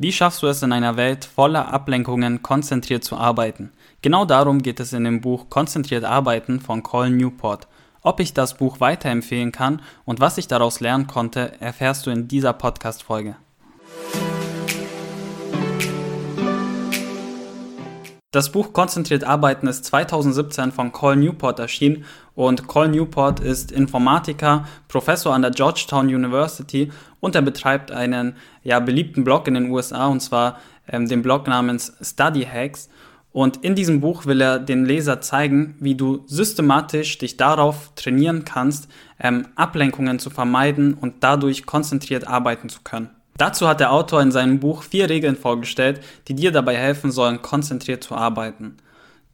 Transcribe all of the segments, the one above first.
Wie schaffst du es in einer Welt voller Ablenkungen konzentriert zu arbeiten? Genau darum geht es in dem Buch Konzentriert arbeiten von Colin Newport. Ob ich das Buch weiterempfehlen kann und was ich daraus lernen konnte, erfährst du in dieser Podcast-Folge. Das Buch Konzentriert Arbeiten ist 2017 von Colin Newport erschienen und Colin Newport ist Informatiker, Professor an der Georgetown University und er betreibt einen ja, beliebten Blog in den USA und zwar ähm, den Blog namens Study Hacks. Und in diesem Buch will er den Leser zeigen, wie du systematisch dich darauf trainieren kannst, ähm, Ablenkungen zu vermeiden und dadurch konzentriert arbeiten zu können. Dazu hat der Autor in seinem Buch vier Regeln vorgestellt, die dir dabei helfen sollen, konzentriert zu arbeiten.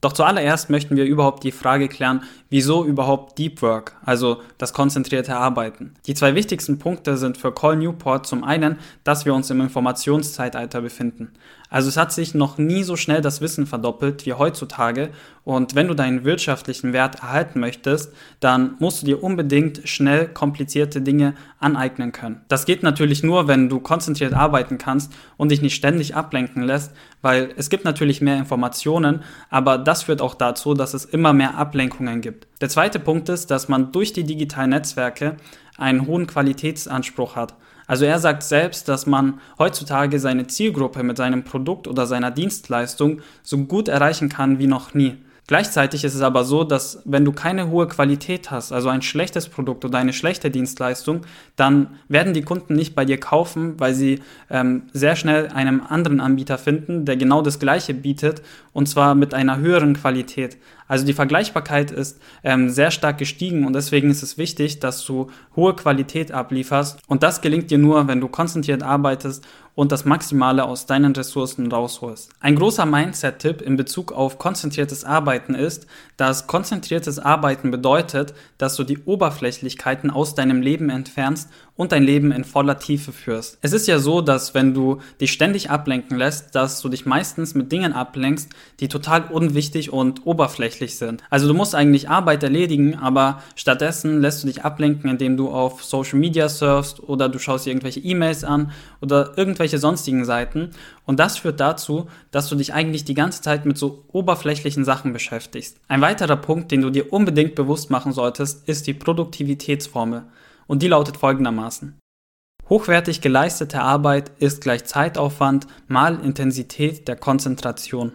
Doch zuallererst möchten wir überhaupt die Frage klären, wieso überhaupt Deep Work, also das konzentrierte Arbeiten. Die zwei wichtigsten Punkte sind für Call Newport zum einen, dass wir uns im Informationszeitalter befinden. Also es hat sich noch nie so schnell das Wissen verdoppelt wie heutzutage und wenn du deinen wirtschaftlichen Wert erhalten möchtest, dann musst du dir unbedingt schnell komplizierte Dinge aneignen können. Das geht natürlich nur, wenn du konzentriert arbeiten kannst und dich nicht ständig ablenken lässt, weil es gibt natürlich mehr Informationen, aber das führt auch dazu, dass es immer mehr Ablenkungen gibt. Der zweite Punkt ist, dass man durch die digitalen Netzwerke einen hohen Qualitätsanspruch hat. Also er sagt selbst, dass man heutzutage seine Zielgruppe mit seinem Produkt oder seiner Dienstleistung so gut erreichen kann wie noch nie. Gleichzeitig ist es aber so, dass wenn du keine hohe Qualität hast, also ein schlechtes Produkt oder eine schlechte Dienstleistung, dann werden die Kunden nicht bei dir kaufen, weil sie ähm, sehr schnell einen anderen Anbieter finden, der genau das gleiche bietet und zwar mit einer höheren Qualität. Also die Vergleichbarkeit ist ähm, sehr stark gestiegen und deswegen ist es wichtig, dass du hohe Qualität ablieferst und das gelingt dir nur, wenn du konzentriert arbeitest und das Maximale aus deinen Ressourcen rausholst. Ein großer Mindset-Tipp in Bezug auf konzentriertes Arbeiten ist, dass konzentriertes Arbeiten bedeutet, dass du die Oberflächlichkeiten aus deinem Leben entfernst und dein Leben in voller Tiefe führst. Es ist ja so, dass wenn du dich ständig ablenken lässt, dass du dich meistens mit Dingen ablenkst, die total unwichtig und oberflächlich sind. Also du musst eigentlich Arbeit erledigen, aber stattdessen lässt du dich ablenken, indem du auf Social Media surfst oder du schaust dir irgendwelche E-Mails an oder irgendwelche sonstigen Seiten. Und das führt dazu, dass du dich eigentlich die ganze Zeit mit so oberflächlichen Sachen beschäftigst. Ein weiterer Punkt, den du dir unbedingt bewusst machen solltest, ist die Produktivitätsformel und die lautet folgendermaßen. Hochwertig geleistete Arbeit ist gleich Zeitaufwand mal Intensität der Konzentration.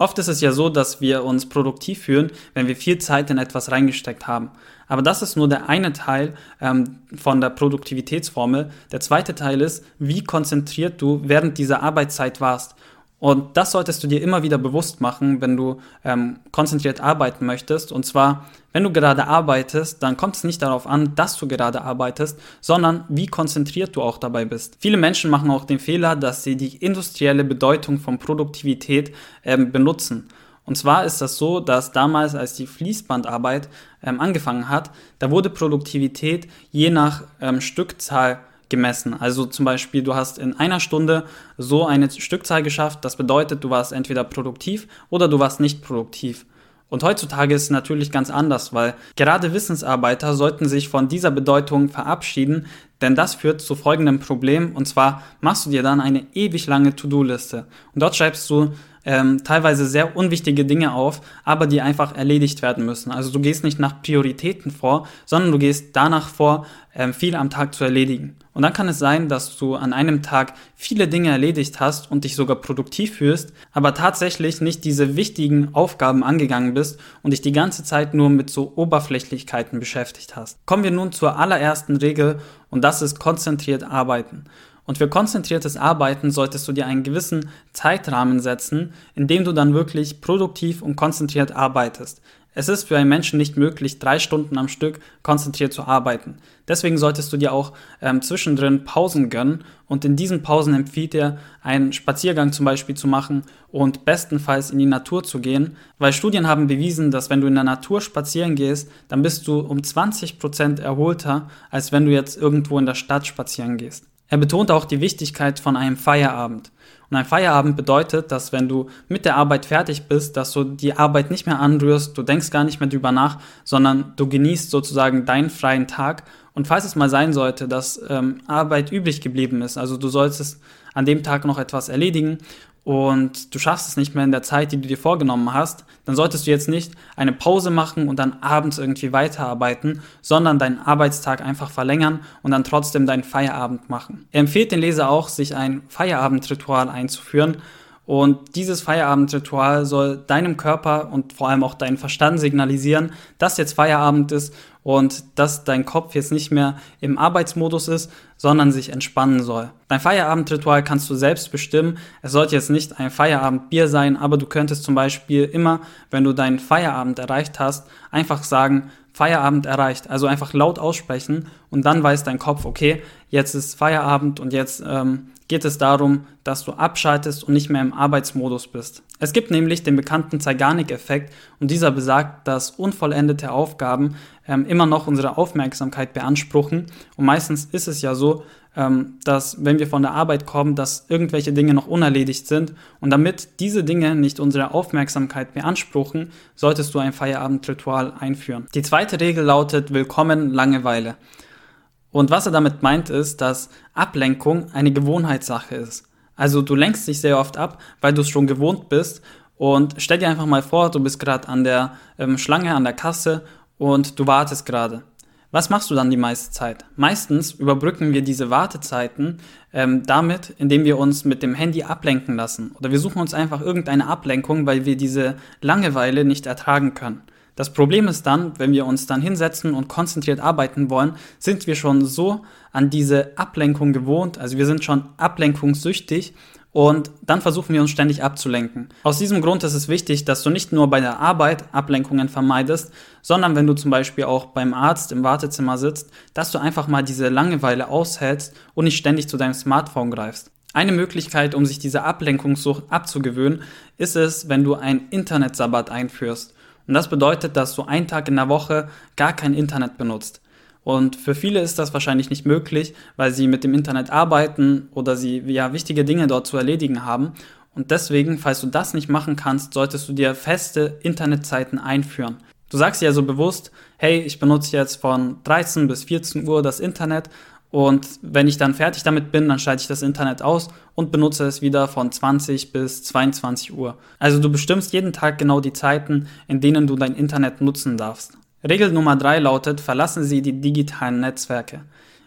Oft ist es ja so, dass wir uns produktiv fühlen, wenn wir viel Zeit in etwas reingesteckt haben. Aber das ist nur der eine Teil ähm, von der Produktivitätsformel. Der zweite Teil ist, wie konzentriert du während dieser Arbeitszeit warst. Und das solltest du dir immer wieder bewusst machen, wenn du ähm, konzentriert arbeiten möchtest. Und zwar, wenn du gerade arbeitest, dann kommt es nicht darauf an, dass du gerade arbeitest, sondern wie konzentriert du auch dabei bist. Viele Menschen machen auch den Fehler, dass sie die industrielle Bedeutung von Produktivität ähm, benutzen. Und zwar ist das so, dass damals, als die Fließbandarbeit ähm, angefangen hat, da wurde Produktivität je nach ähm, Stückzahl gemessen. Also zum Beispiel, du hast in einer Stunde so eine Stückzahl geschafft, das bedeutet, du warst entweder produktiv oder du warst nicht produktiv. Und heutzutage ist es natürlich ganz anders, weil gerade Wissensarbeiter sollten sich von dieser Bedeutung verabschieden, denn das führt zu folgendem Problem, und zwar machst du dir dann eine ewig lange To-Do-Liste. Und dort schreibst du ähm, teilweise sehr unwichtige Dinge auf, aber die einfach erledigt werden müssen. Also du gehst nicht nach Prioritäten vor, sondern du gehst danach vor, ähm, viel am Tag zu erledigen. Und dann kann es sein, dass du an einem Tag viele Dinge erledigt hast und dich sogar produktiv fühlst, aber tatsächlich nicht diese wichtigen Aufgaben angegangen bist und dich die ganze Zeit nur mit so Oberflächlichkeiten beschäftigt hast. Kommen wir nun zur allerersten Regel und das ist konzentriert arbeiten. Und für konzentriertes Arbeiten solltest du dir einen gewissen Zeitrahmen setzen, in dem du dann wirklich produktiv und konzentriert arbeitest. Es ist für einen Menschen nicht möglich, drei Stunden am Stück konzentriert zu arbeiten. Deswegen solltest du dir auch ähm, zwischendrin Pausen gönnen und in diesen Pausen empfiehlt dir, einen Spaziergang zum Beispiel zu machen und bestenfalls in die Natur zu gehen, weil Studien haben bewiesen, dass wenn du in der Natur spazieren gehst, dann bist du um 20 Prozent erholter, als wenn du jetzt irgendwo in der Stadt spazieren gehst. Er betont auch die Wichtigkeit von einem Feierabend. Und ein Feierabend bedeutet, dass wenn du mit der Arbeit fertig bist, dass du die Arbeit nicht mehr anrührst, du denkst gar nicht mehr drüber nach, sondern du genießt sozusagen deinen freien Tag. Und falls es mal sein sollte, dass ähm, Arbeit übrig geblieben ist, also du solltest an dem Tag noch etwas erledigen und du schaffst es nicht mehr in der Zeit, die du dir vorgenommen hast, dann solltest du jetzt nicht eine Pause machen und dann abends irgendwie weiterarbeiten, sondern deinen Arbeitstag einfach verlängern und dann trotzdem deinen Feierabend machen. Er empfiehlt den Leser auch, sich ein Feierabendritual einzuführen und dieses Feierabendritual soll deinem Körper und vor allem auch deinem Verstand signalisieren, dass jetzt Feierabend ist und dass dein Kopf jetzt nicht mehr im Arbeitsmodus ist, sondern sich entspannen soll. Dein Feierabendritual kannst du selbst bestimmen. Es sollte jetzt nicht ein Feierabendbier sein, aber du könntest zum Beispiel immer, wenn du deinen Feierabend erreicht hast, einfach sagen, Feierabend erreicht. Also einfach laut aussprechen und dann weiß dein Kopf, okay, jetzt ist Feierabend und jetzt ähm, geht es darum, dass du abschaltest und nicht mehr im Arbeitsmodus bist. Es gibt nämlich den bekannten Zeigarnik-Effekt und dieser besagt, dass unvollendete Aufgaben ähm, immer noch unsere Aufmerksamkeit beanspruchen und meistens ist es ja so, ähm, dass wenn wir von der Arbeit kommen, dass irgendwelche Dinge noch unerledigt sind und damit diese Dinge nicht unsere Aufmerksamkeit beanspruchen, solltest du ein Feierabendritual einführen. Die zweite Regel lautet Willkommen Langeweile. Und was er damit meint, ist, dass Ablenkung eine Gewohnheitssache ist. Also du lenkst dich sehr oft ab, weil du es schon gewohnt bist. Und stell dir einfach mal vor, du bist gerade an der ähm, Schlange, an der Kasse und du wartest gerade. Was machst du dann die meiste Zeit? Meistens überbrücken wir diese Wartezeiten ähm, damit, indem wir uns mit dem Handy ablenken lassen. Oder wir suchen uns einfach irgendeine Ablenkung, weil wir diese Langeweile nicht ertragen können. Das Problem ist dann, wenn wir uns dann hinsetzen und konzentriert arbeiten wollen, sind wir schon so an diese Ablenkung gewohnt, also wir sind schon ablenkungssüchtig und dann versuchen wir uns ständig abzulenken. Aus diesem Grund ist es wichtig, dass du nicht nur bei der Arbeit Ablenkungen vermeidest, sondern wenn du zum Beispiel auch beim Arzt im Wartezimmer sitzt, dass du einfach mal diese Langeweile aushältst und nicht ständig zu deinem Smartphone greifst. Eine Möglichkeit, um sich diese Ablenkungssucht abzugewöhnen, ist es, wenn du ein Internetsabbat einführst. Und das bedeutet, dass du einen Tag in der Woche gar kein Internet benutzt. Und für viele ist das wahrscheinlich nicht möglich, weil sie mit dem Internet arbeiten oder sie ja wichtige Dinge dort zu erledigen haben. Und deswegen, falls du das nicht machen kannst, solltest du dir feste Internetzeiten einführen. Du sagst dir also bewusst, hey, ich benutze jetzt von 13 bis 14 Uhr das Internet und wenn ich dann fertig damit bin, dann schalte ich das Internet aus und benutze es wieder von 20 bis 22 Uhr. Also du bestimmst jeden Tag genau die Zeiten, in denen du dein Internet nutzen darfst. Regel Nummer 3 lautet, verlassen Sie die digitalen Netzwerke.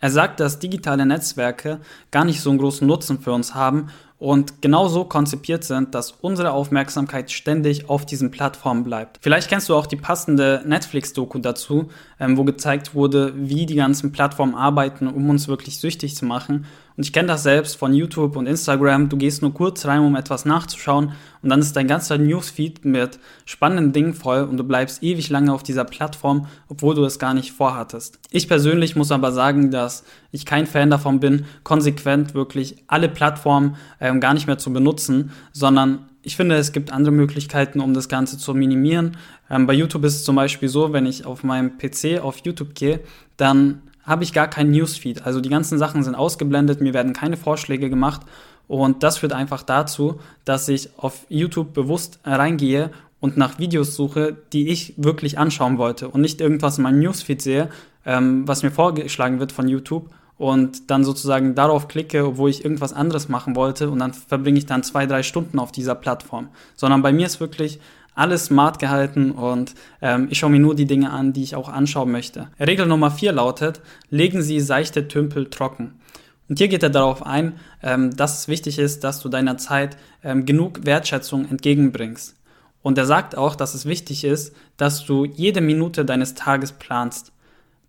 Er sagt, dass digitale Netzwerke gar nicht so einen großen Nutzen für uns haben und genauso konzipiert sind, dass unsere Aufmerksamkeit ständig auf diesen Plattformen bleibt. Vielleicht kennst du auch die passende Netflix-Doku dazu, ähm, wo gezeigt wurde, wie die ganzen Plattformen arbeiten, um uns wirklich süchtig zu machen. Und ich kenne das selbst von YouTube und Instagram. Du gehst nur kurz rein, um etwas nachzuschauen und dann ist dein ganzer Newsfeed mit spannenden Dingen voll und du bleibst ewig lange auf dieser Plattform, obwohl du es gar nicht vorhattest. Ich persönlich muss aber sagen, dass ich kein Fan davon bin, konsequent wirklich alle Plattformen ähm, gar nicht mehr zu benutzen, sondern ich finde, es gibt andere Möglichkeiten, um das Ganze zu minimieren. Ähm, bei YouTube ist es zum Beispiel so, wenn ich auf meinem PC auf YouTube gehe, dann habe ich gar kein Newsfeed. Also die ganzen Sachen sind ausgeblendet, mir werden keine Vorschläge gemacht und das führt einfach dazu, dass ich auf YouTube bewusst reingehe und nach Videos suche, die ich wirklich anschauen wollte und nicht irgendwas in meinem Newsfeed sehe, ähm, was mir vorgeschlagen wird von YouTube und dann sozusagen darauf klicke, obwohl ich irgendwas anderes machen wollte und dann verbringe ich dann zwei, drei Stunden auf dieser Plattform. Sondern bei mir ist wirklich alles smart gehalten und ähm, ich schaue mir nur die Dinge an, die ich auch anschauen möchte. Regel Nummer vier lautet, legen Sie seichte Tümpel trocken. Und hier geht er darauf ein, ähm, dass es wichtig ist, dass du deiner Zeit ähm, genug Wertschätzung entgegenbringst. Und er sagt auch, dass es wichtig ist, dass du jede Minute deines Tages planst.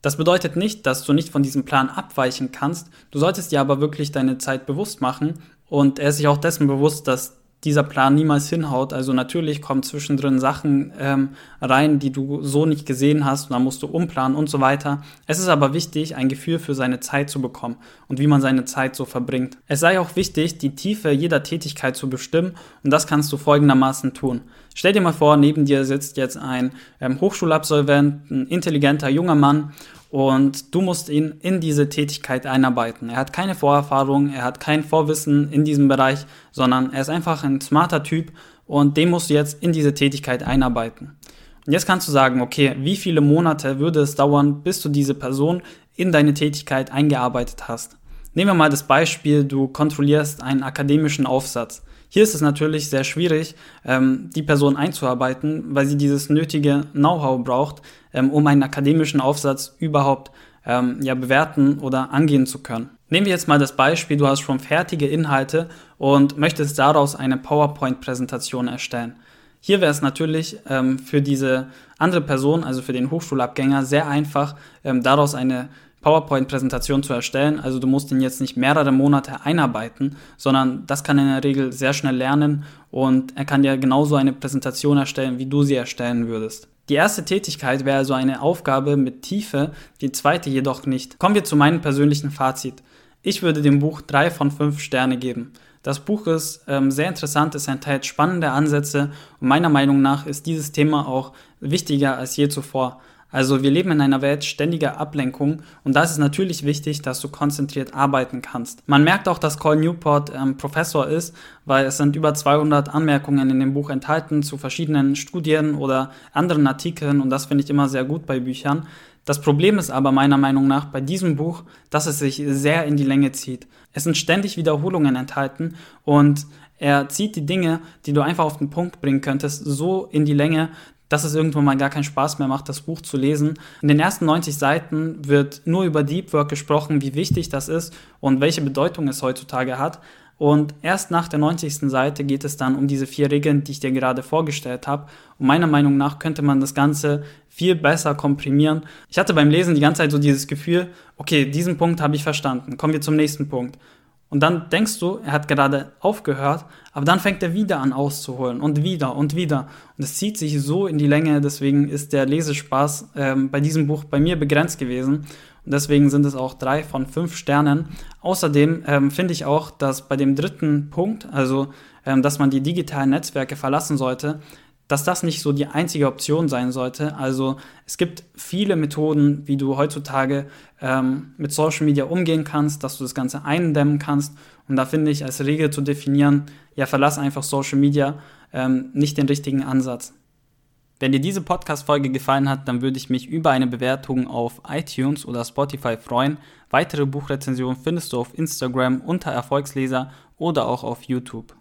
Das bedeutet nicht, dass du nicht von diesem Plan abweichen kannst. Du solltest dir aber wirklich deine Zeit bewusst machen und er ist sich auch dessen bewusst, dass dieser Plan niemals hinhaut. Also natürlich kommen zwischendrin Sachen ähm, rein, die du so nicht gesehen hast und dann musst du umplanen und so weiter. Es ist aber wichtig, ein Gefühl für seine Zeit zu bekommen und wie man seine Zeit so verbringt. Es sei auch wichtig, die Tiefe jeder Tätigkeit zu bestimmen und das kannst du folgendermaßen tun. Stell dir mal vor, neben dir sitzt jetzt ein ähm, Hochschulabsolvent, ein intelligenter junger Mann und du musst ihn in diese Tätigkeit einarbeiten. Er hat keine Vorerfahrung, er hat kein Vorwissen in diesem Bereich, sondern er ist einfach ein smarter Typ und den musst du jetzt in diese Tätigkeit einarbeiten. Und jetzt kannst du sagen, okay, wie viele Monate würde es dauern, bis du diese Person in deine Tätigkeit eingearbeitet hast? Nehmen wir mal das Beispiel, du kontrollierst einen akademischen Aufsatz. Hier ist es natürlich sehr schwierig, ähm, die Person einzuarbeiten, weil sie dieses nötige Know-how braucht, ähm, um einen akademischen Aufsatz überhaupt ähm, ja, bewerten oder angehen zu können. Nehmen wir jetzt mal das Beispiel, du hast schon fertige Inhalte und möchtest daraus eine PowerPoint-Präsentation erstellen. Hier wäre es natürlich ähm, für diese andere Person, also für den Hochschulabgänger, sehr einfach, ähm, daraus eine PowerPoint-Präsentation zu erstellen. Also du musst ihn jetzt nicht mehrere Monate einarbeiten, sondern das kann er in der Regel sehr schnell lernen und er kann dir genauso eine Präsentation erstellen, wie du sie erstellen würdest. Die erste Tätigkeit wäre also eine Aufgabe mit Tiefe, die zweite jedoch nicht. Kommen wir zu meinem persönlichen Fazit. Ich würde dem Buch drei von fünf Sterne geben. Das Buch ist ähm, sehr interessant, es enthält spannende Ansätze und meiner Meinung nach ist dieses Thema auch wichtiger als je zuvor. Also wir leben in einer Welt ständiger Ablenkung und da ist es natürlich wichtig, dass du konzentriert arbeiten kannst. Man merkt auch, dass Cole Newport ähm, Professor ist, weil es sind über 200 Anmerkungen in dem Buch enthalten zu verschiedenen Studien oder anderen Artikeln und das finde ich immer sehr gut bei Büchern. Das Problem ist aber meiner Meinung nach bei diesem Buch, dass es sich sehr in die Länge zieht. Es sind ständig Wiederholungen enthalten und er zieht die Dinge, die du einfach auf den Punkt bringen könntest, so in die Länge, dass es irgendwann mal gar keinen Spaß mehr macht, das Buch zu lesen. In den ersten 90 Seiten wird nur über Deep Work gesprochen, wie wichtig das ist und welche Bedeutung es heutzutage hat. Und erst nach der 90. Seite geht es dann um diese vier Regeln, die ich dir gerade vorgestellt habe. Und meiner Meinung nach könnte man das Ganze viel besser komprimieren. Ich hatte beim Lesen die ganze Zeit so dieses Gefühl, okay, diesen Punkt habe ich verstanden. Kommen wir zum nächsten Punkt. Und dann denkst du, er hat gerade aufgehört, aber dann fängt er wieder an auszuholen und wieder und wieder. Und es zieht sich so in die Länge, deswegen ist der Lesespaß ähm, bei diesem Buch bei mir begrenzt gewesen. Und deswegen sind es auch drei von fünf Sternen. Außerdem ähm, finde ich auch, dass bei dem dritten Punkt, also ähm, dass man die digitalen Netzwerke verlassen sollte, dass das nicht so die einzige Option sein sollte. Also es gibt viele Methoden, wie du heutzutage ähm, mit Social Media umgehen kannst, dass du das Ganze eindämmen kannst. Und da finde ich als Regel zu definieren, ja, verlass einfach Social Media, ähm, nicht den richtigen Ansatz. Wenn dir diese Podcast-Folge gefallen hat, dann würde ich mich über eine Bewertung auf iTunes oder Spotify freuen. Weitere Buchrezensionen findest du auf Instagram unter Erfolgsleser oder auch auf YouTube.